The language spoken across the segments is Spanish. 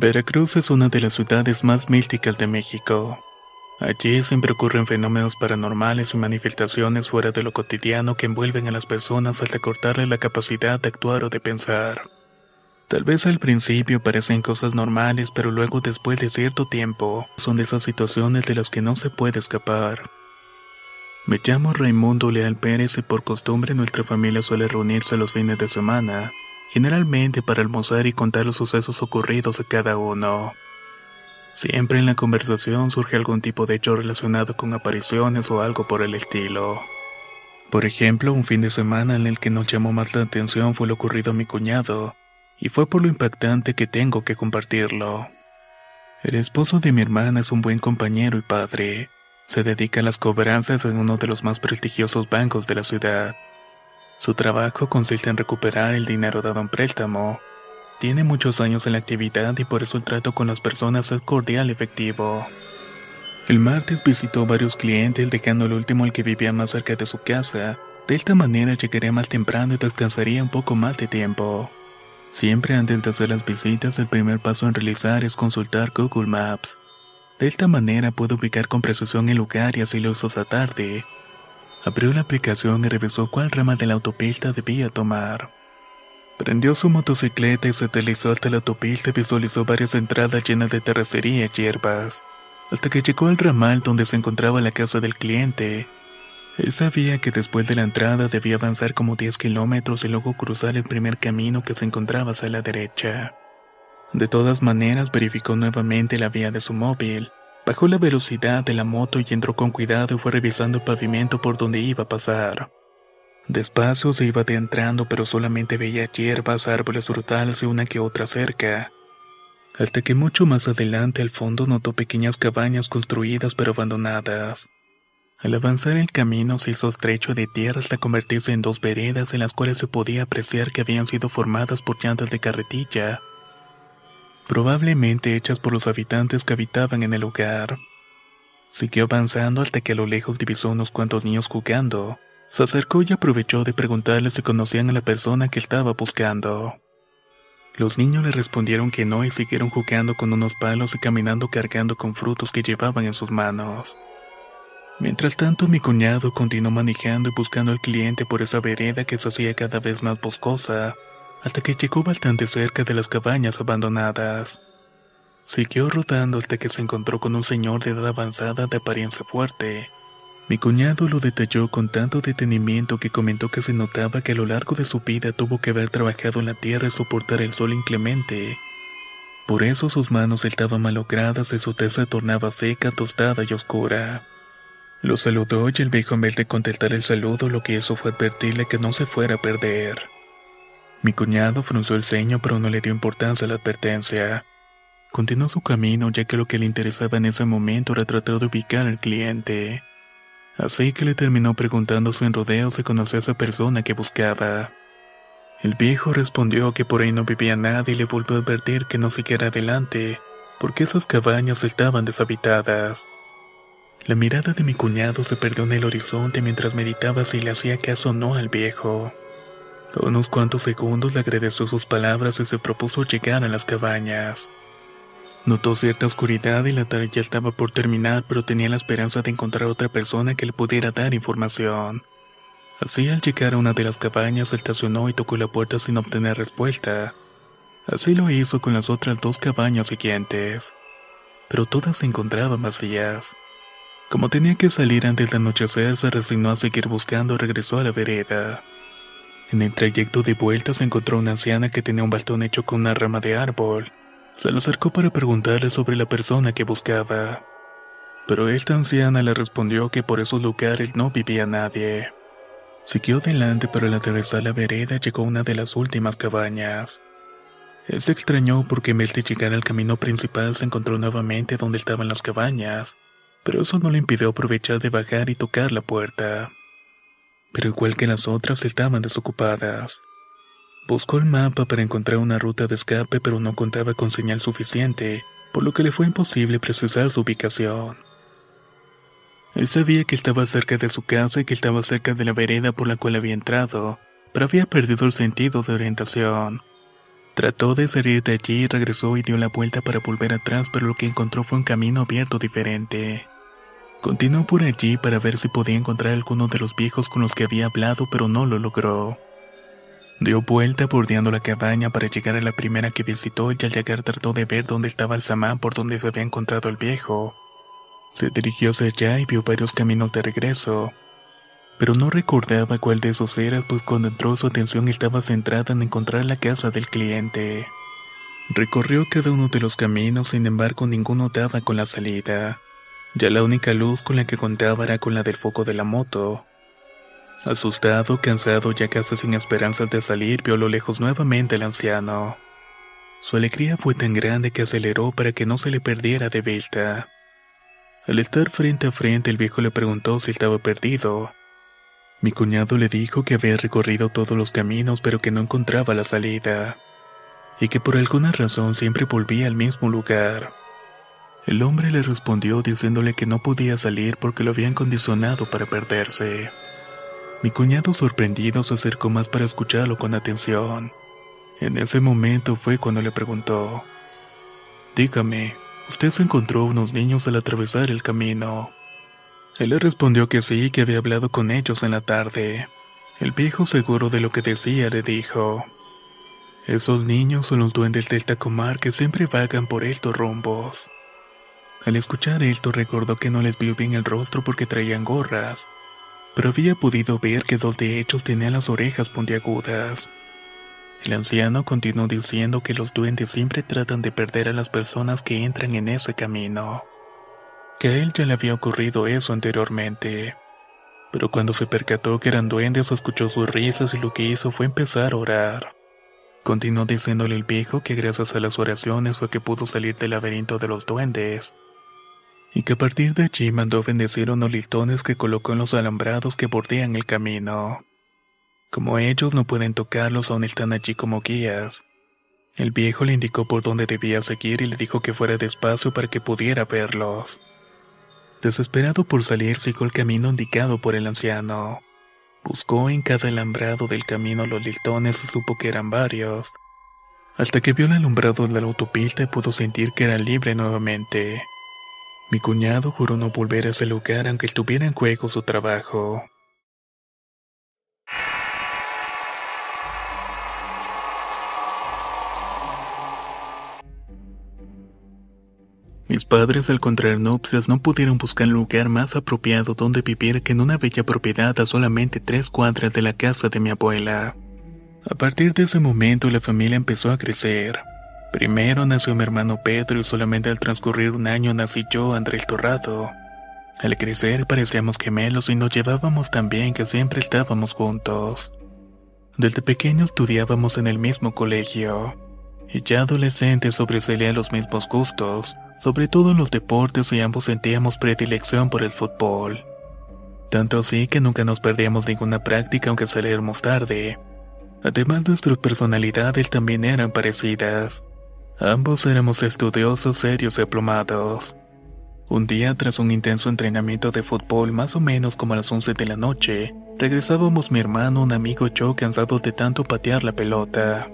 Veracruz es una de las ciudades más místicas de México. Allí siempre ocurren fenómenos paranormales y manifestaciones fuera de lo cotidiano que envuelven a las personas hasta cortarles la capacidad de actuar o de pensar. Tal vez al principio parecen cosas normales, pero luego después de cierto tiempo, son de esas situaciones de las que no se puede escapar. Me llamo Raimundo Leal Pérez y por costumbre nuestra familia suele reunirse los fines de semana generalmente para almorzar y contar los sucesos ocurridos a cada uno. Siempre en la conversación surge algún tipo de hecho relacionado con apariciones o algo por el estilo. Por ejemplo, un fin de semana en el que nos llamó más la atención fue lo ocurrido a mi cuñado, y fue por lo impactante que tengo que compartirlo. El esposo de mi hermana es un buen compañero y padre. Se dedica a las cobranzas en uno de los más prestigiosos bancos de la ciudad. Su trabajo consiste en recuperar el dinero dado en préstamo. Tiene muchos años en la actividad y por eso el trato con las personas es cordial y efectivo. El martes visitó varios clientes dejando el último al que vivía más cerca de su casa. De esta manera llegaría más temprano y descansaría un poco más de tiempo. Siempre antes de hacer las visitas, el primer paso en realizar es consultar Google Maps. De esta manera puedo ubicar con precisión el lugar y así lo uso esa tarde. Abrió la aplicación y revisó cuál rama de la autopista debía tomar. Prendió su motocicleta y se deslizó hasta la autopista y visualizó varias entradas llenas de terracería y hierbas, hasta que llegó al ramal donde se encontraba la casa del cliente. Él sabía que después de la entrada debía avanzar como 10 kilómetros y luego cruzar el primer camino que se encontraba hacia la derecha. De todas maneras verificó nuevamente la vía de su móvil, Bajó la velocidad de la moto y entró con cuidado y fue revisando el pavimento por donde iba a pasar. Despacio se iba adentrando, pero solamente veía hierbas, árboles frutales y una que otra cerca. Hasta que mucho más adelante al fondo notó pequeñas cabañas construidas pero abandonadas. Al avanzar el camino se hizo estrecho de tierra hasta convertirse en dos veredas en las cuales se podía apreciar que habían sido formadas por llantas de carretilla probablemente hechas por los habitantes que habitaban en el lugar. Siguió avanzando hasta que a lo lejos divisó unos cuantos niños jugando. Se acercó y aprovechó de preguntarles si conocían a la persona que estaba buscando. Los niños le respondieron que no y siguieron jugando con unos palos y caminando cargando con frutos que llevaban en sus manos. Mientras tanto, mi cuñado continuó manejando y buscando al cliente por esa vereda que se hacía cada vez más boscosa hasta que llegó bastante cerca de las cabañas abandonadas. Siguió rodando hasta que se encontró con un señor de edad avanzada de apariencia fuerte. Mi cuñado lo detalló con tanto detenimiento que comentó que se notaba que a lo largo de su vida tuvo que haber trabajado en la tierra y soportar el sol inclemente. Por eso sus manos estaban malogradas y su tez se tornaba seca, tostada y oscura. Lo saludó y el viejo en vez de contestar el saludo lo que hizo fue advertirle que no se fuera a perder. Mi cuñado frunció el ceño pero no le dio importancia a la advertencia. Continuó su camino ya que lo que le interesaba en ese momento era tratar de ubicar al cliente. Así que le terminó preguntando en rodeo si conocía a esa persona que buscaba. El viejo respondió que por ahí no vivía nadie y le volvió a advertir que no siguiera adelante, porque esas cabañas estaban deshabitadas. La mirada de mi cuñado se perdió en el horizonte mientras meditaba si le hacía caso o no al viejo. Unos cuantos segundos le agradeció sus palabras y se propuso llegar a las cabañas. Notó cierta oscuridad y la tarde ya estaba por terminar, pero tenía la esperanza de encontrar otra persona que le pudiera dar información. Así al llegar a una de las cabañas, estacionó y tocó la puerta sin obtener respuesta. Así lo hizo con las otras dos cabañas siguientes. Pero todas se encontraban vacías. Como tenía que salir antes del anochecer, se resignó a seguir buscando y regresó a la vereda. En el trayecto de vuelta se encontró una anciana que tenía un bastón hecho con una rama de árbol. Se lo acercó para preguntarle sobre la persona que buscaba. Pero esta anciana le respondió que por esos lugares no vivía nadie. Siguió adelante, pero al atravesar la vereda llegó a una de las últimas cabañas. Él se extrañó porque en vez de llegar al camino principal se encontró nuevamente donde estaban las cabañas, pero eso no le impidió aprovechar de bajar y tocar la puerta. Pero igual que las otras estaban desocupadas. Buscó el mapa para encontrar una ruta de escape pero no contaba con señal suficiente, por lo que le fue imposible precisar su ubicación. Él sabía que estaba cerca de su casa y que estaba cerca de la vereda por la cual había entrado, pero había perdido el sentido de orientación. Trató de salir de allí regresó y dio la vuelta para volver atrás, pero lo que encontró fue un camino abierto diferente. Continuó por allí para ver si podía encontrar alguno de los viejos con los que había hablado, pero no lo logró. Dio vuelta bordeando la cabaña para llegar a la primera que visitó y al llegar trató de ver dónde estaba el samán por donde se había encontrado el viejo. Se dirigió hacia allá y vio varios caminos de regreso, pero no recordaba cuál de esos era, pues cuando entró su atención estaba centrada en encontrar la casa del cliente. Recorrió cada uno de los caminos, sin embargo ninguno daba con la salida. Ya la única luz con la que contaba era con la del foco de la moto. Asustado, cansado, ya casi sin esperanzas de salir, vio a lo lejos nuevamente al anciano. Su alegría fue tan grande que aceleró para que no se le perdiera de vista. Al estar frente a frente, el viejo le preguntó si estaba perdido. Mi cuñado le dijo que había recorrido todos los caminos pero que no encontraba la salida, y que por alguna razón siempre volvía al mismo lugar. El hombre le respondió diciéndole que no podía salir porque lo habían condicionado para perderse. Mi cuñado sorprendido se acercó más para escucharlo con atención. En ese momento fue cuando le preguntó, Dígame, ¿usted se encontró unos niños al atravesar el camino? Él le respondió que sí, que había hablado con ellos en la tarde. El viejo, seguro de lo que decía, le dijo: Esos niños son los duendes del Tacomar que siempre vagan por estos rumbos. Al escuchar esto, recordó que no les vio bien el rostro porque traían gorras, pero había podido ver que dos de ellos tenían las orejas puntiagudas. El anciano continuó diciendo que los duendes siempre tratan de perder a las personas que entran en ese camino que a él ya le había ocurrido eso anteriormente. Pero cuando se percató que eran duendes, escuchó sus risas y lo que hizo fue empezar a orar. Continuó diciéndole el viejo que gracias a las oraciones fue que pudo salir del laberinto de los duendes, y que a partir de allí mandó bendecir unos listones que colocó en los alambrados que bordean el camino. Como ellos no pueden tocarlos, aún están allí como guías. El viejo le indicó por dónde debía seguir y le dijo que fuera despacio para que pudiera verlos. Desesperado por salir, siguió el camino indicado por el anciano. Buscó en cada alambrado del camino los listones y supo que eran varios. Hasta que vio el alumbrado de la autopista y pudo sentir que era libre nuevamente. Mi cuñado juró no volver a ese lugar aunque estuviera en juego su trabajo. Mis padres al contraer nupcias no pudieron buscar el lugar más apropiado donde vivir que en una bella propiedad a solamente tres cuadras de la casa de mi abuela. A partir de ese momento la familia empezó a crecer. Primero nació mi hermano Pedro y solamente al transcurrir un año nací yo, Andrés Torrado. Al crecer parecíamos gemelos y nos llevábamos tan bien que siempre estábamos juntos. Desde pequeño estudiábamos en el mismo colegio. Y ya adolescentes sobresalían los mismos gustos sobre todo en los deportes y ambos sentíamos predilección por el fútbol. Tanto así que nunca nos perdíamos ninguna práctica aunque saliéramos tarde. Además nuestras personalidades también eran parecidas. Ambos éramos estudiosos, serios y aplomados. Un día, tras un intenso entrenamiento de fútbol más o menos como a las 11 de la noche, regresábamos mi hermano, un amigo y yo cansados de tanto patear la pelota.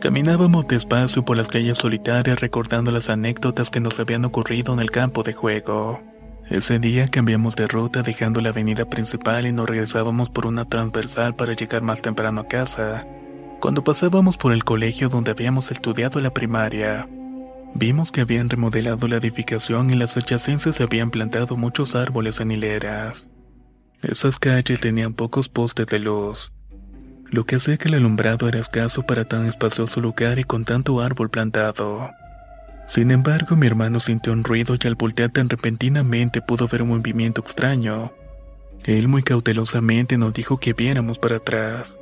Caminábamos despacio por las calles solitarias recordando las anécdotas que nos habían ocurrido en el campo de juego. Ese día cambiamos de ruta dejando la avenida principal y nos regresábamos por una transversal para llegar más temprano a casa. Cuando pasábamos por el colegio donde habíamos estudiado la primaria, vimos que habían remodelado la edificación y las adyacencias habían plantado muchos árboles en hileras. Esas calles tenían pocos postes de luz, lo que hacía que el alumbrado era escaso para tan espacioso lugar y con tanto árbol plantado. Sin embargo, mi hermano sintió un ruido y al voltear tan repentinamente pudo ver un movimiento extraño. Él muy cautelosamente nos dijo que viéramos para atrás,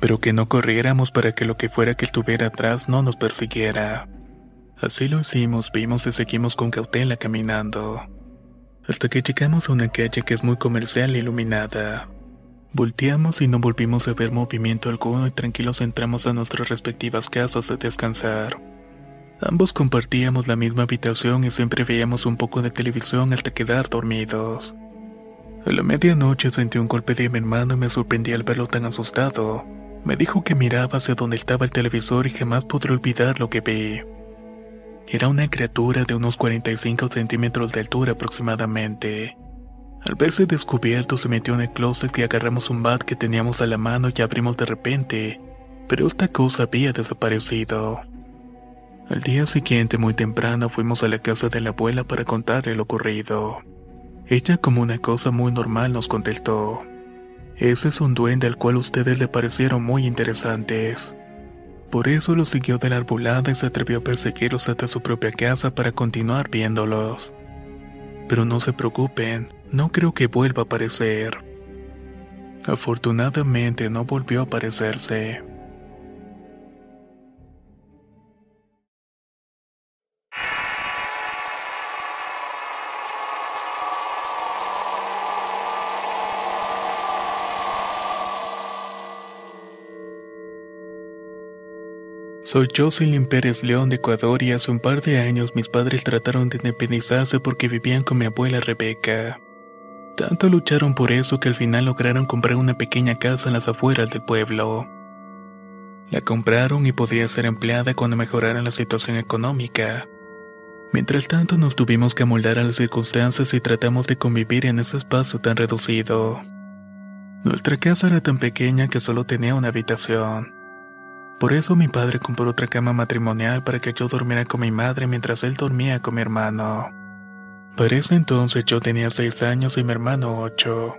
pero que no corriéramos para que lo que fuera que estuviera atrás no nos persiguiera. Así lo hicimos, vimos y seguimos con cautela caminando, hasta que llegamos a una calle que es muy comercial e iluminada. Volteamos y no volvimos a ver movimiento alguno y tranquilos entramos a nuestras respectivas casas a descansar. Ambos compartíamos la misma habitación y siempre veíamos un poco de televisión hasta quedar dormidos. A la medianoche sentí un golpe de mi hermano y me sorprendí al verlo tan asustado. Me dijo que miraba hacia donde estaba el televisor y jamás podré olvidar lo que vi. Era una criatura de unos 45 centímetros de altura aproximadamente. Al verse descubierto se metió en el closet y agarramos un bat que teníamos a la mano y abrimos de repente, pero esta cosa había desaparecido. Al día siguiente muy temprano fuimos a la casa de la abuela para contarle lo ocurrido. Ella como una cosa muy normal nos contestó. Ese es un duende al cual ustedes le parecieron muy interesantes. Por eso los siguió de la arbolada y se atrevió a perseguirlos hasta su propia casa para continuar viéndolos. Pero no se preocupen, no creo que vuelva a aparecer. Afortunadamente no volvió a aparecerse. Soy Jocelyn Pérez León de Ecuador y hace un par de años mis padres trataron de independizarse porque vivían con mi abuela Rebeca. Tanto lucharon por eso que al final lograron comprar una pequeña casa en las afueras del pueblo. La compraron y podría ser empleada cuando mejorara la situación económica. Mientras tanto nos tuvimos que amoldar a las circunstancias y tratamos de convivir en ese espacio tan reducido. Nuestra casa era tan pequeña que solo tenía una habitación. Por eso mi padre compró otra cama matrimonial para que yo durmiera con mi madre mientras él dormía con mi hermano. Para ese entonces yo tenía seis años y mi hermano ocho.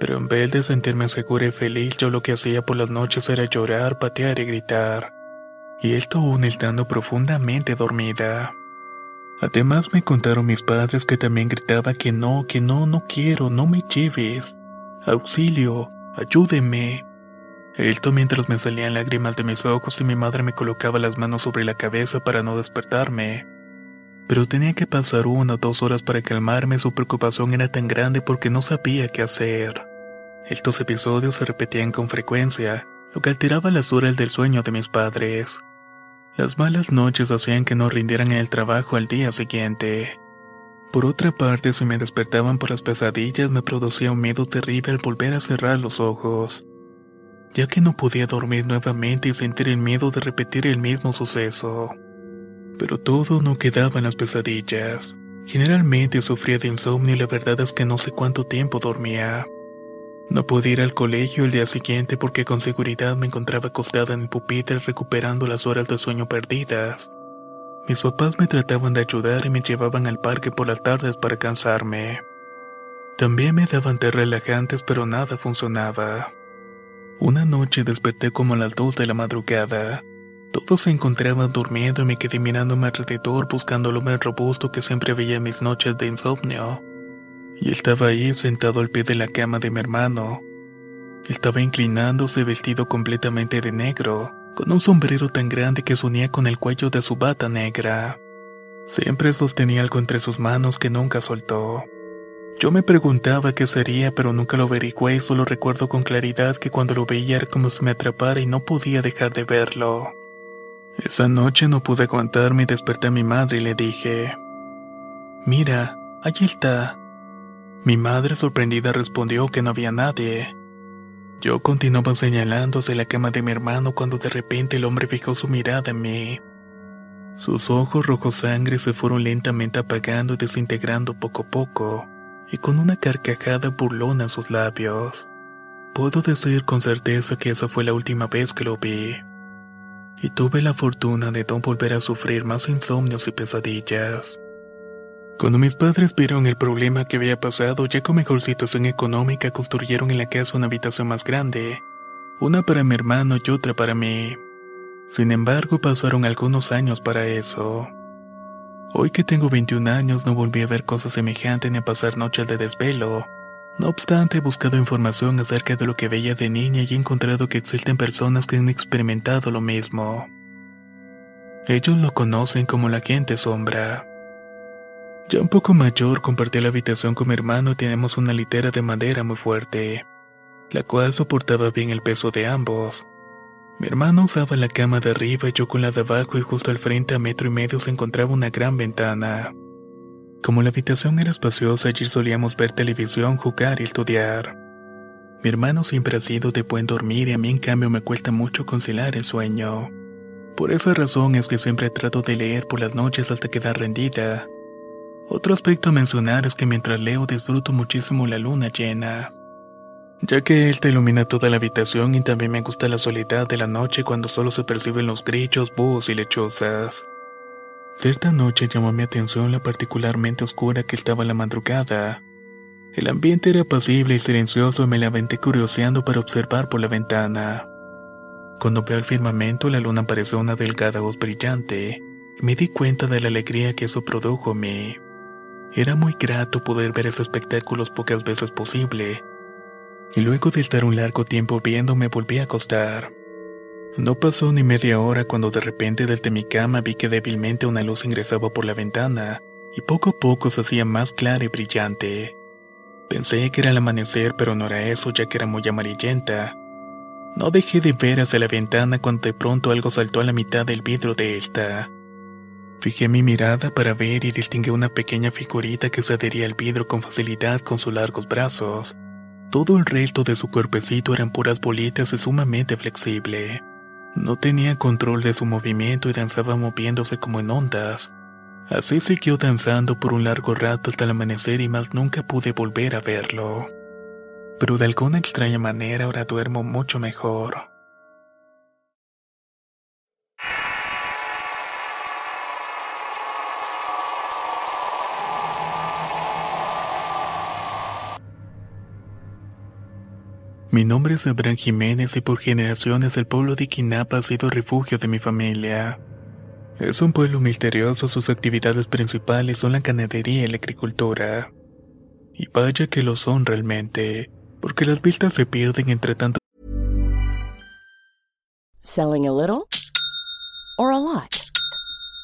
Pero en vez de sentirme segura y feliz, yo lo que hacía por las noches era llorar, patear y gritar. Y esto aún estando profundamente dormida. Además me contaron mis padres que también gritaba que no, que no, no quiero, no me lleves. Auxilio, ayúdeme. Esto mientras me salían lágrimas de mis ojos y mi madre me colocaba las manos sobre la cabeza para no despertarme. Pero tenía que pasar una o dos horas para calmarme, su preocupación era tan grande porque no sabía qué hacer. Estos episodios se repetían con frecuencia, lo que alteraba las horas del sueño de mis padres. Las malas noches hacían que no rindieran en el trabajo al día siguiente. Por otra parte, si me despertaban por las pesadillas, me producía un miedo terrible al volver a cerrar los ojos ya que no podía dormir nuevamente y sentir el miedo de repetir el mismo suceso. Pero todo no quedaba en las pesadillas. Generalmente sufría de insomnio y la verdad es que no sé cuánto tiempo dormía. No pude ir al colegio el día siguiente porque con seguridad me encontraba acostada en el pupitre recuperando las horas de sueño perdidas. Mis papás me trataban de ayudar y me llevaban al parque por las tardes para cansarme. También me daban té relajantes pero nada funcionaba. Una noche desperté como a las dos de la madrugada. Todos se encontraban durmiendo y me quedé mirando a mi alrededor buscando el hombre robusto que siempre veía en mis noches de insomnio. Y estaba ahí sentado al pie de la cama de mi hermano. Estaba inclinándose vestido completamente de negro, con un sombrero tan grande que se unía con el cuello de su bata negra. Siempre sostenía algo entre sus manos que nunca soltó. Yo me preguntaba qué sería, pero nunca lo averigué y solo recuerdo con claridad que cuando lo veía era como si me atrapara y no podía dejar de verlo. Esa noche no pude aguantarme y desperté a mi madre y le dije, Mira, allí está. Mi madre sorprendida respondió que no había nadie. Yo continuaba señalándose la cama de mi hermano cuando de repente el hombre fijó su mirada en mí. Sus ojos rojos sangre se fueron lentamente apagando y desintegrando poco a poco y con una carcajada burlona en sus labios. Puedo decir con certeza que esa fue la última vez que lo vi. Y tuve la fortuna de no volver a sufrir más insomnios y pesadillas. Cuando mis padres vieron el problema que había pasado, ya con mejor situación económica construyeron en la casa una habitación más grande, una para mi hermano y otra para mí. Sin embargo, pasaron algunos años para eso. Hoy que tengo 21 años no volví a ver cosas semejantes ni a pasar noches de desvelo. No obstante, he buscado información acerca de lo que veía de niña y he encontrado que existen personas que han experimentado lo mismo. Ellos lo conocen como la gente sombra. Ya un poco mayor, compartí la habitación con mi hermano y tenemos una litera de madera muy fuerte, la cual soportaba bien el peso de ambos. Mi hermano usaba la cama de arriba y yo con la de abajo y justo al frente a metro y medio se encontraba una gran ventana. Como la habitación era espaciosa, allí solíamos ver televisión, jugar y estudiar. Mi hermano siempre ha sido de buen dormir y a mí en cambio me cuesta mucho conciliar el sueño. Por esa razón es que siempre trato de leer por las noches hasta quedar rendida. Otro aspecto a mencionar es que mientras leo disfruto muchísimo la luna llena, ya que él te ilumina toda la habitación y también me gusta la soledad de la noche cuando solo se perciben los grillos, búhos y lechuzas. Cierta noche llamó mi atención la particularmente oscura que estaba la madrugada. El ambiente era apacible y silencioso y me la aventé curioseando para observar por la ventana. Cuando veo el firmamento, la luna pareció una delgada voz brillante. Me di cuenta de la alegría que eso produjo en mí. Era muy grato poder ver ese espectáculo pocas veces posible. Y luego de estar un largo tiempo viendo me volví a acostar. No pasó ni media hora cuando de repente desde mi cama vi que débilmente una luz ingresaba por la ventana y poco a poco se hacía más clara y brillante. Pensé que era el amanecer, pero no era eso ya que era muy amarillenta. No dejé de ver hacia la ventana cuando de pronto algo saltó a la mitad del vidrio de esta. Fijé mi mirada para ver y distinguí una pequeña figurita que se adhería al vidrio con facilidad con sus largos brazos. Todo el resto de su cuerpecito eran puras bolitas y sumamente flexible. No tenía control de su movimiento y danzaba moviéndose como en ondas. Así siguió danzando por un largo rato hasta el amanecer y más nunca pude volver a verlo. Pero de alguna extraña manera ahora duermo mucho mejor. Mi nombre es Abraham Jiménez y por generaciones el pueblo de Quinapa ha sido refugio de mi familia. Es un pueblo misterioso, sus actividades principales son la ganadería y la agricultura. Y vaya que lo son realmente, porque las vistas se pierden entre tanto. Selling a little or a lot?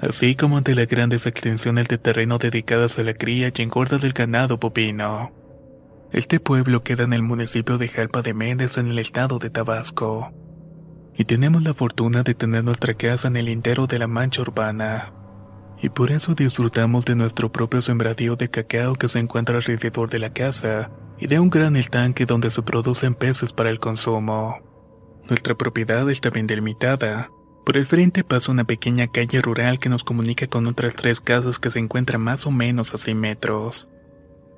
Así como ante las grandes extensiones de terreno dedicadas a la cría y engorda del ganado bovino. Este pueblo queda en el municipio de Jalpa de Méndez en el estado de Tabasco. Y tenemos la fortuna de tener nuestra casa en el intero de la mancha urbana. Y por eso disfrutamos de nuestro propio sembradío de cacao que se encuentra alrededor de la casa y de un gran estanque donde se producen peces para el consumo. Nuestra propiedad está bien delimitada. Por el frente pasa una pequeña calle rural que nos comunica con otras tres casas que se encuentran más o menos a 100 metros.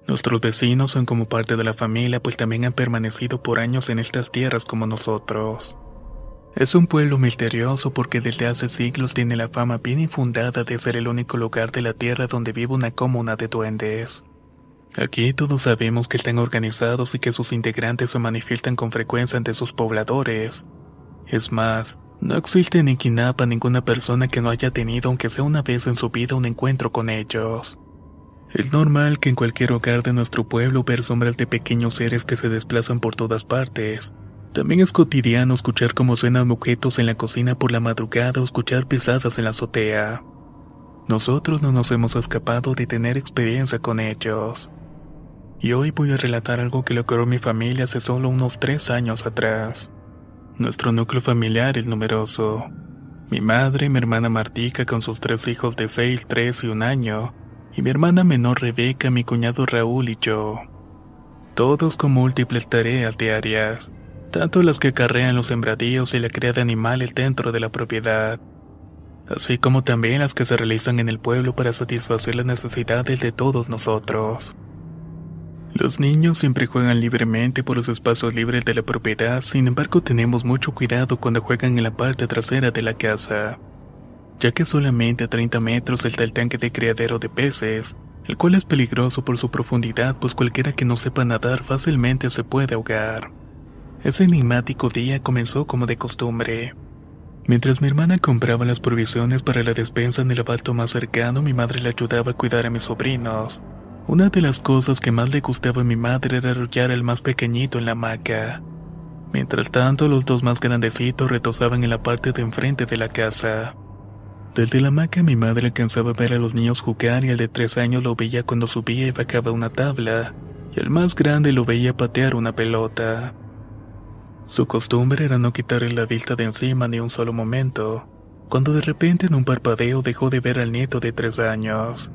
Nuestros vecinos son como parte de la familia pues también han permanecido por años en estas tierras como nosotros. Es un pueblo misterioso porque desde hace siglos tiene la fama bien infundada de ser el único lugar de la tierra donde vive una comuna de duendes. Aquí todos sabemos que están organizados y que sus integrantes se manifiestan con frecuencia ante sus pobladores. Es más, No existe en Iquinapa ninguna persona que no haya tenido aunque sea una vez en su vida un encuentro con ellos. Es normal que en cualquier hogar de nuestro pueblo ver sombras de pequeños seres que se desplazan por todas partes. También es cotidiano escuchar cómo suenan objetos en la cocina por la madrugada o escuchar pisadas en la azotea. Nosotros no nos hemos escapado de tener experiencia con ellos. Y hoy voy a relatar algo que le ocurrió a mi familia hace solo unos tres años atrás. Nuestro núcleo familiar es numeroso. Mi madre mi hermana Martica con sus tres hijos de seis, tres y un año, y mi hermana menor Rebeca, mi cuñado Raúl y yo. Todos con múltiples tareas diarias, tanto las que acarrean los sembradíos y la cría de animales dentro de la propiedad, así como también las que se realizan en el pueblo para satisfacer las necesidades de todos nosotros. Los niños siempre juegan libremente por los espacios libres de la propiedad, sin embargo tenemos mucho cuidado cuando juegan en la parte trasera de la casa, ya que solamente a 30 metros está el tanque de criadero de peces, el cual es peligroso por su profundidad pues cualquiera que no sepa nadar fácilmente se puede ahogar. Ese enigmático día comenzó como de costumbre. Mientras mi hermana compraba las provisiones para la despensa en el abalto más cercano, mi madre le ayudaba a cuidar a mis sobrinos. Una de las cosas que más le gustaba a mi madre era arrullar al más pequeñito en la hamaca. Mientras tanto, los dos más grandecitos retosaban en la parte de enfrente de la casa. Desde la hamaca mi madre alcanzaba a ver a los niños jugar y el de tres años lo veía cuando subía y bajaba una tabla, y el más grande lo veía patear una pelota. Su costumbre era no quitarle la vista de encima ni un solo momento, cuando de repente en un parpadeo dejó de ver al nieto de tres años.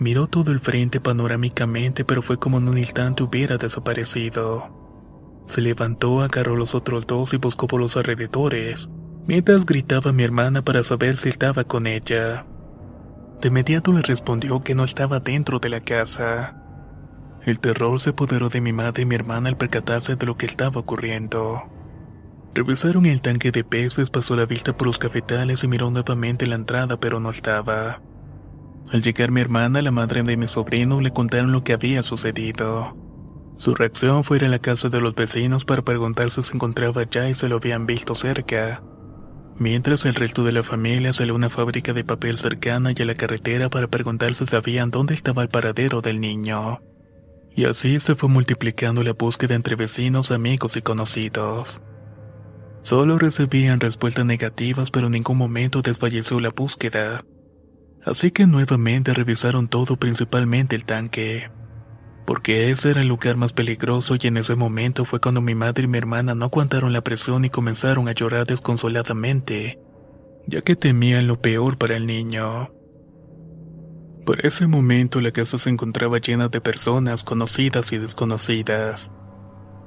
Miró todo el frente panorámicamente, pero fue como en un instante hubiera desaparecido. Se levantó, agarró los otros dos y buscó por los alrededores, mientras gritaba a mi hermana para saber si estaba con ella. De inmediato le respondió que no estaba dentro de la casa. El terror se apoderó de mi madre y mi hermana al percatarse de lo que estaba ocurriendo. Revisaron el tanque de peces, pasó la vista por los cafetales y miró nuevamente la entrada, pero no estaba. Al llegar mi hermana, la madre de mi sobrino, le contaron lo que había sucedido. Su reacción fue ir a la casa de los vecinos para preguntarse si se encontraba allá y se lo habían visto cerca. Mientras el resto de la familia salió a una fábrica de papel cercana y a la carretera para preguntarse si sabían dónde estaba el paradero del niño. Y así se fue multiplicando la búsqueda entre vecinos, amigos y conocidos. Solo recibían respuestas negativas, pero en ningún momento desfalleció la búsqueda. Así que nuevamente revisaron todo, principalmente el tanque. Porque ese era el lugar más peligroso y en ese momento fue cuando mi madre y mi hermana no aguantaron la presión y comenzaron a llorar desconsoladamente, ya que temían lo peor para el niño. Por ese momento la casa se encontraba llena de personas conocidas y desconocidas,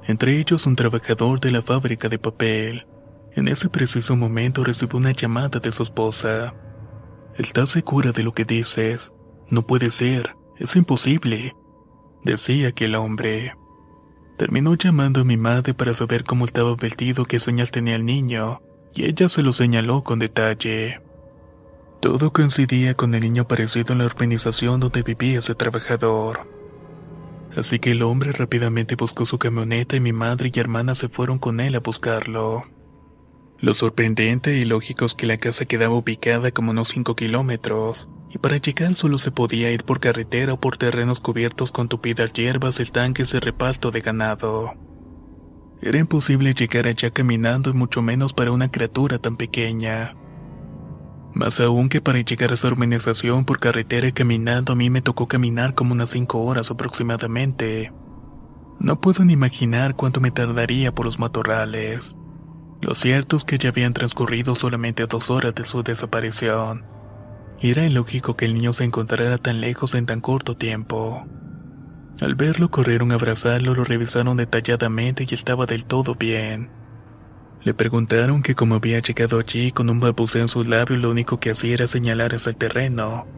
entre ellos un trabajador de la fábrica de papel. En ese preciso momento recibió una llamada de su esposa. ¿Estás segura de lo que dices? No puede ser, es imposible, decía aquel hombre. Terminó llamando a mi madre para saber cómo estaba vestido, qué señal tenía el niño, y ella se lo señaló con detalle. Todo coincidía con el niño aparecido en la urbanización donde vivía ese trabajador. Así que el hombre rápidamente buscó su camioneta y mi madre y hermana se fueron con él a buscarlo. Lo sorprendente y lógico es que la casa quedaba ubicada como unos 5 kilómetros, y para llegar solo se podía ir por carretera o por terrenos cubiertos con tupidas hierbas, tanques de reparto de ganado. Era imposible llegar allá caminando y mucho menos para una criatura tan pequeña. Más aún que para llegar a esa urbanización por carretera y caminando a mí me tocó caminar como unas 5 horas aproximadamente. No puedo ni imaginar cuánto me tardaría por los matorrales. Lo cierto es que ya habían transcurrido solamente dos horas de su desaparición. Era ilógico que el niño se encontrara tan lejos en tan corto tiempo. Al verlo corrieron a abrazarlo, lo revisaron detalladamente y estaba del todo bien. Le preguntaron que como había llegado allí con un balbuceo en sus labios, lo único que hacía era señalar hacia el terreno.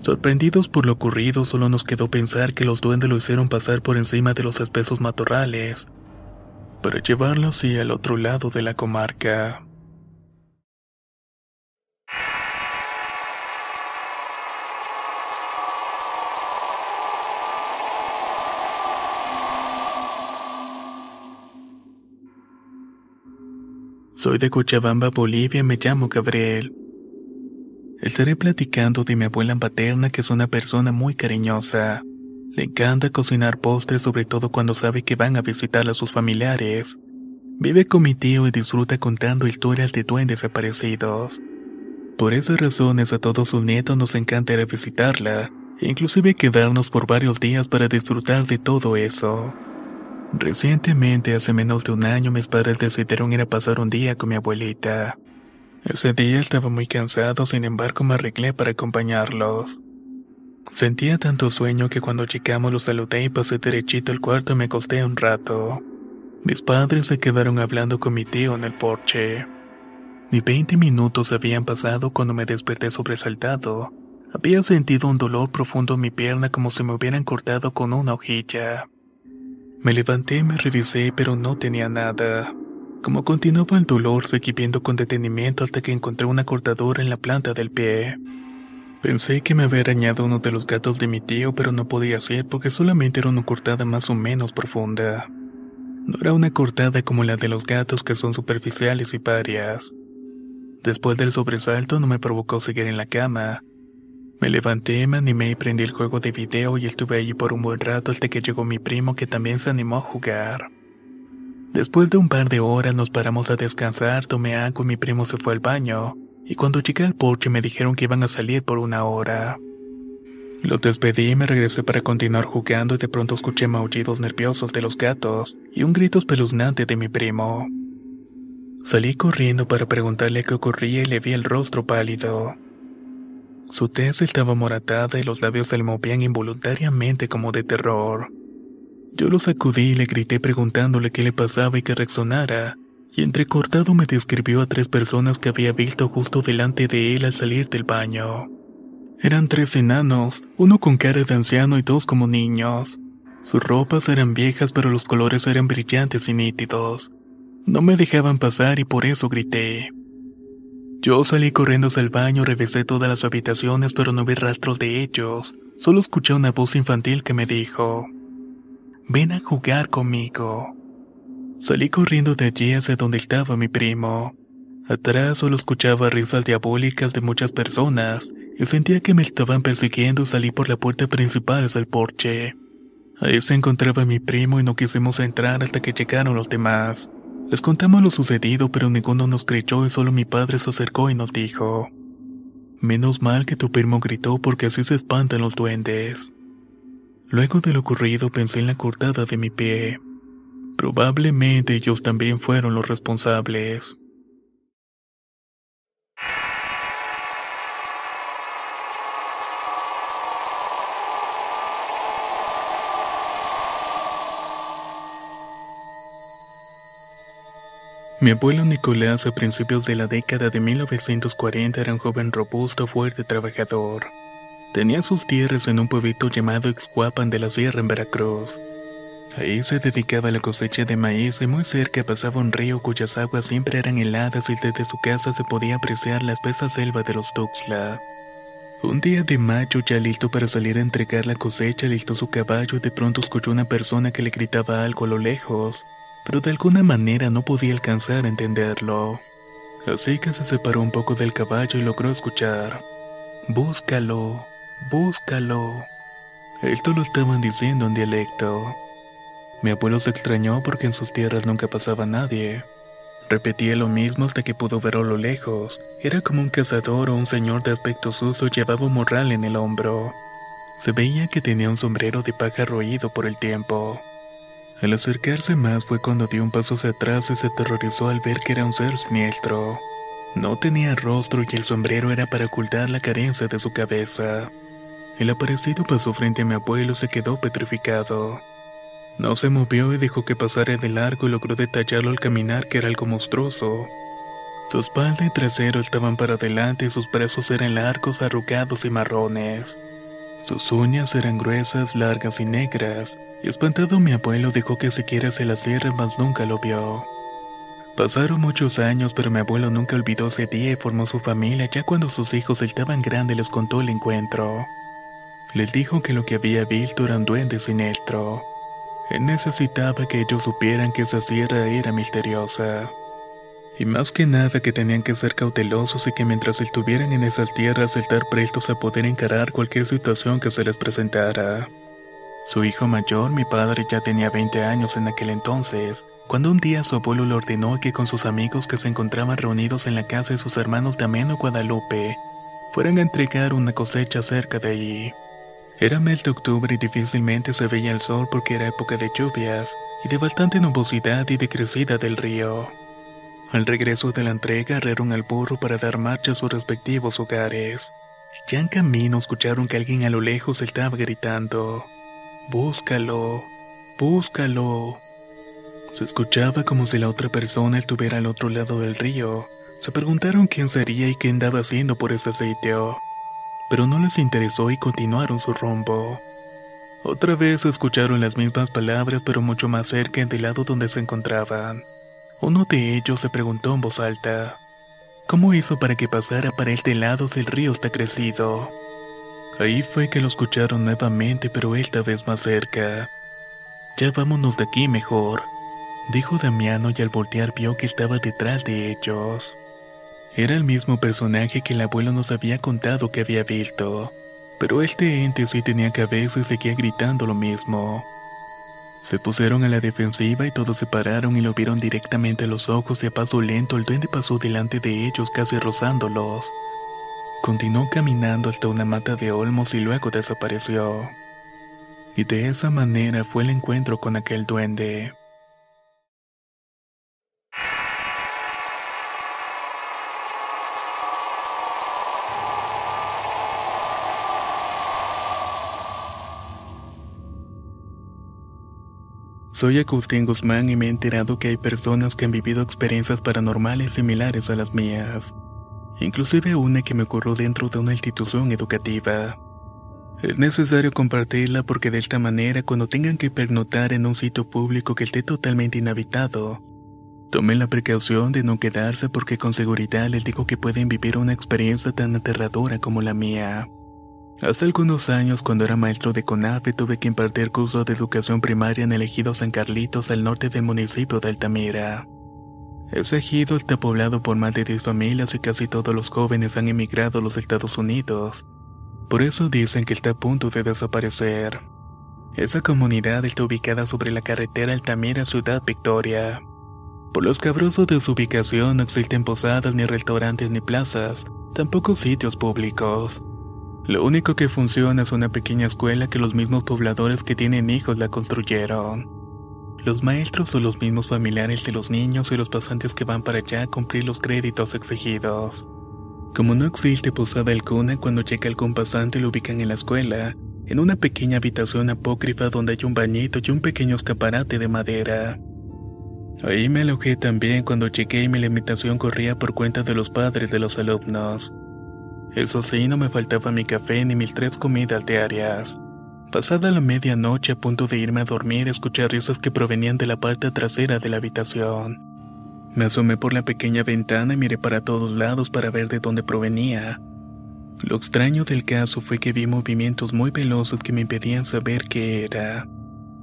Sorprendidos por lo ocurrido, solo nos quedó pensar que los duendes lo hicieron pasar por encima de los espesos matorrales, para llevarlo así al otro lado de la comarca. Soy de Cochabamba, Bolivia me llamo Gabriel. Estaré platicando de mi abuela paterna que es una persona muy cariñosa. Le encanta cocinar postres sobre todo cuando sabe que van a visitar a sus familiares. Vive con mi tío y disfruta contando historias de duendes aparecidos. Por esas razones a todos sus nietos nos encanta ir a visitarla, e inclusive quedarnos por varios días para disfrutar de todo eso. Recientemente, hace menos de un año, mis padres decidieron ir a pasar un día con mi abuelita. Ese día estaba muy cansado, sin embargo me arreglé para acompañarlos. Sentía tanto sueño que cuando llegamos los saludé y pasé derechito al cuarto y me acosté un rato. Mis padres se quedaron hablando con mi tío en el porche. Ni veinte minutos habían pasado cuando me desperté sobresaltado. Había sentido un dolor profundo en mi pierna como si me hubieran cortado con una hojilla. Me levanté y me revisé, pero no tenía nada. Como continuaba el dolor, seguí viendo con detenimiento hasta que encontré una cortadura en la planta del pie. Pensé que me había arañado uno de los gatos de mi tío, pero no podía ser porque solamente era una cortada más o menos profunda. No era una cortada como la de los gatos que son superficiales y parias. Después del sobresalto no me provocó seguir en la cama. Me levanté, me animé y prendí el juego de video y estuve allí por un buen rato hasta que llegó mi primo que también se animó a jugar. Después de un par de horas nos paramos a descansar, tomé agua y mi primo se fue al baño, y cuando llegué al porche me dijeron que iban a salir por una hora. Lo despedí y me regresé para continuar jugando y de pronto escuché maullidos nerviosos de los gatos y un grito espeluznante de mi primo. Salí corriendo para preguntarle qué ocurría y le vi el rostro pálido. Su tez estaba moratada y los labios se le movían involuntariamente como de terror. Yo lo sacudí y le grité preguntándole qué le pasaba y que reaccionara, y entrecortado me describió a tres personas que había visto justo delante de él al salir del baño. Eran tres enanos, uno con cara de anciano y dos como niños. Sus ropas eran viejas pero los colores eran brillantes y nítidos. No me dejaban pasar y por eso grité. Yo salí corriendo hacia el baño, revisé todas las habitaciones, pero no vi rastros de ellos. Solo escuché una voz infantil que me dijo: Ven a jugar conmigo. Salí corriendo de allí hacia donde estaba mi primo. Atrás solo escuchaba risas diabólicas de muchas personas y sentía que me estaban persiguiendo y salí por la puerta principal hacia el porche. Ahí se encontraba mi primo y no quisimos entrar hasta que llegaron los demás. Les contamos lo sucedido, pero ninguno nos creyó y solo mi padre se acercó y nos dijo, Menos mal que tu primo gritó porque así se espantan los duendes. Luego de lo ocurrido pensé en la cortada de mi pie. Probablemente ellos también fueron los responsables. Mi abuelo Nicolás a principios de la década de 1940 era un joven robusto, fuerte trabajador. Tenía sus tierras en un pueblito llamado Exhuapan de la Sierra en Veracruz. Ahí se dedicaba a la cosecha de maíz y muy cerca pasaba un río cuyas aguas siempre eran heladas y desde su casa se podía apreciar la espesa selva de los Tuxtla. Un día de mayo, ya listo para salir a entregar la cosecha, listó su caballo y de pronto escuchó una persona que le gritaba algo a lo lejos pero de alguna manera no podía alcanzar a entenderlo. Así que se separó un poco del caballo y logró escuchar. Búscalo, búscalo. Esto lo estaban diciendo en dialecto. Mi abuelo se extrañó porque en sus tierras nunca pasaba nadie. Repetía lo mismo hasta que pudo ver a lo lejos. Era como un cazador o un señor de aspecto sucio llevaba un morral en el hombro. Se veía que tenía un sombrero de paja roído por el tiempo. Al acercarse más fue cuando dio un paso hacia atrás y se aterrorizó al ver que era un ser siniestro. No tenía rostro y el sombrero era para ocultar la carencia de su cabeza. El aparecido pasó frente a mi abuelo y se quedó petrificado. No se movió y dejó que pasara de largo y logró detallarlo al caminar que era algo monstruoso. Su espalda y trasero estaban para adelante y sus brazos eran largos, arrugados y marrones. Sus uñas eran gruesas, largas y negras, y espantado mi abuelo dijo que siquiera se la cierre, mas nunca lo vio. Pasaron muchos años, pero mi abuelo nunca olvidó ese día y formó su familia. Ya cuando sus hijos estaban grandes les contó el encuentro. Les dijo que lo que había visto era un duende siniestro. Necesitaba que ellos supieran que esa sierra era misteriosa. Y más que nada que tenían que ser cautelosos y que mientras estuvieran en esas tierras estar prestos a poder encarar cualquier situación que se les presentara. Su hijo mayor, mi padre, ya tenía 20 años en aquel entonces, cuando un día su abuelo le ordenó que con sus amigos que se encontraban reunidos en la casa de sus hermanos de Ameno Guadalupe, fueran a entregar una cosecha cerca de allí. Era mes de octubre y difícilmente se veía el sol porque era época de lluvias y de bastante nubosidad y de crecida del río. Al regreso de la entrega arrearon al burro para dar marcha a sus respectivos hogares. Ya en camino escucharon que alguien a lo lejos estaba gritando, Búscalo, búscalo. Se escuchaba como si la otra persona estuviera al otro lado del río. Se preguntaron quién sería y qué andaba haciendo por ese sitio. Pero no les interesó y continuaron su rumbo. Otra vez escucharon las mismas palabras pero mucho más cerca del lado donde se encontraban. Uno de ellos se preguntó en voz alta, ¿cómo hizo para que pasara para este lado si el río está crecido? Ahí fue que lo escucharon nuevamente pero esta vez más cerca. Ya vámonos de aquí mejor, dijo Damiano y al voltear vio que estaba detrás de ellos. Era el mismo personaje que el abuelo nos había contado que había visto, pero este ente sí tenía cabeza y seguía gritando lo mismo. Se pusieron a la defensiva y todos se pararon y lo vieron directamente a los ojos y a paso lento el duende pasó delante de ellos casi rozándolos. Continuó caminando hasta una mata de olmos y luego desapareció. Y de esa manera fue el encuentro con aquel duende. Soy Agustín Guzmán y me he enterado que hay personas que han vivido experiencias paranormales similares a las mías, inclusive una que me ocurrió dentro de una institución educativa. Es necesario compartirla porque de esta manera cuando tengan que pernotar en un sitio público que esté totalmente inhabitado, tomen la precaución de no quedarse porque con seguridad les digo que pueden vivir una experiencia tan aterradora como la mía. Hace algunos años, cuando era maestro de CONAFE, tuve que impartir cursos de educación primaria en el ejido San Carlitos, al norte del municipio de Altamira. Ese ejido está poblado por más de 10 familias y casi todos los jóvenes han emigrado a los Estados Unidos. Por eso dicen que está a punto de desaparecer. Esa comunidad está ubicada sobre la carretera Altamira Ciudad Victoria. Por los cabrosos de su ubicación no existen posadas, ni restaurantes, ni plazas, tampoco sitios públicos. Lo único que funciona es una pequeña escuela que los mismos pobladores que tienen hijos la construyeron. Los maestros son los mismos familiares de los niños y los pasantes que van para allá a cumplir los créditos exigidos. Como no existe posada alguna, cuando llega algún pasante lo ubican en la escuela, en una pequeña habitación apócrifa donde hay un bañito y un pequeño escaparate de madera. Ahí me alojé también cuando llegué y mi limitación corría por cuenta de los padres de los alumnos. Eso sí, no me faltaba mi café ni mis tres comidas diarias. Pasada la medianoche a punto de irme a dormir, escuché risas que provenían de la parte trasera de la habitación. Me asomé por la pequeña ventana y miré para todos lados para ver de dónde provenía. Lo extraño del caso fue que vi movimientos muy veloces que me impedían saber qué era.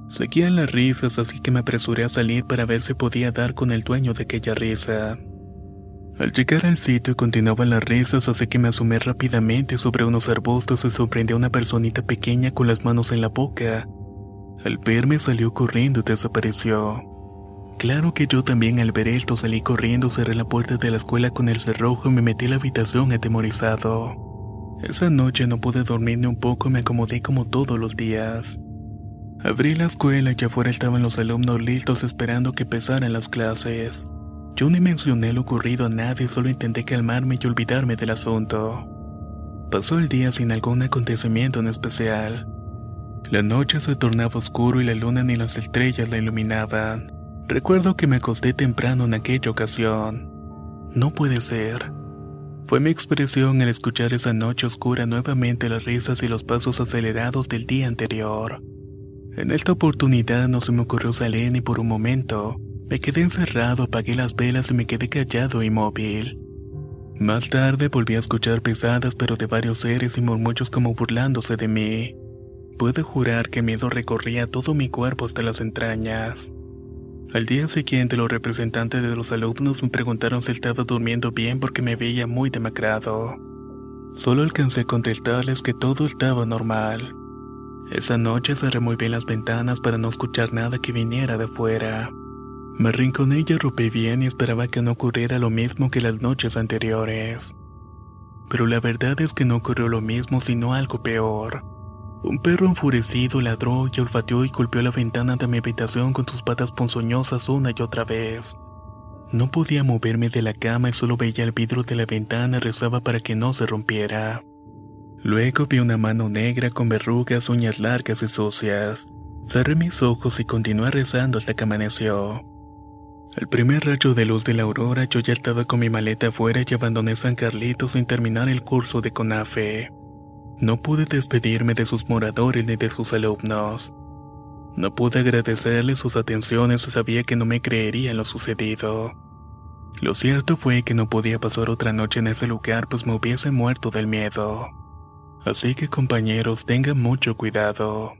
Seguían las risas, así que me apresuré a salir para ver si podía dar con el dueño de aquella risa. Al llegar al sitio continuaban las risas, así que me asomé rápidamente sobre unos arbustos y sorprendí a una personita pequeña con las manos en la boca. Al verme salió corriendo y desapareció. Claro que yo también al ver esto salí corriendo, cerré la puerta de la escuela con el cerrojo y me metí a la habitación atemorizado. Esa noche no pude dormir ni un poco y me acomodé como todos los días. Abrí la escuela y afuera estaban los alumnos listos esperando que empezaran las clases. Yo ni mencioné lo ocurrido a nadie, solo intenté calmarme y olvidarme del asunto. Pasó el día sin algún acontecimiento en especial. La noche se tornaba oscuro y la luna ni las estrellas la iluminaban. Recuerdo que me acosté temprano en aquella ocasión. No puede ser. Fue mi expresión al escuchar esa noche oscura nuevamente las risas y los pasos acelerados del día anterior. En esta oportunidad no se me ocurrió salir ni por un momento, me quedé encerrado, apagué las velas y me quedé callado inmóvil. Más tarde volví a escuchar pesadas pero de varios seres y murmullos como burlándose de mí. Puedo jurar que miedo recorría todo mi cuerpo hasta las entrañas. Al día siguiente, los representantes de los alumnos me preguntaron si estaba durmiendo bien porque me veía muy demacrado. Solo alcancé a contestarles que todo estaba normal. Esa noche cerré muy bien las ventanas para no escuchar nada que viniera de fuera. Me rinconé y arropé bien y esperaba que no ocurriera lo mismo que las noches anteriores. Pero la verdad es que no ocurrió lo mismo, sino algo peor. Un perro enfurecido ladró y olfateó y golpeó la ventana de mi habitación con sus patas ponzoñosas una y otra vez. No podía moverme de la cama y solo veía el vidrio de la ventana y rezaba para que no se rompiera. Luego vi una mano negra con verrugas, uñas largas y sucias. Cerré mis ojos y continué rezando hasta que amaneció. Al primer rayo de luz de la aurora yo ya estaba con mi maleta afuera y abandoné San Carlitos sin terminar el curso de CONAFE. No pude despedirme de sus moradores ni de sus alumnos. No pude agradecerles sus atenciones y sabía que no me creerían lo sucedido. Lo cierto fue que no podía pasar otra noche en ese lugar pues me hubiese muerto del miedo. Así que compañeros tengan mucho cuidado.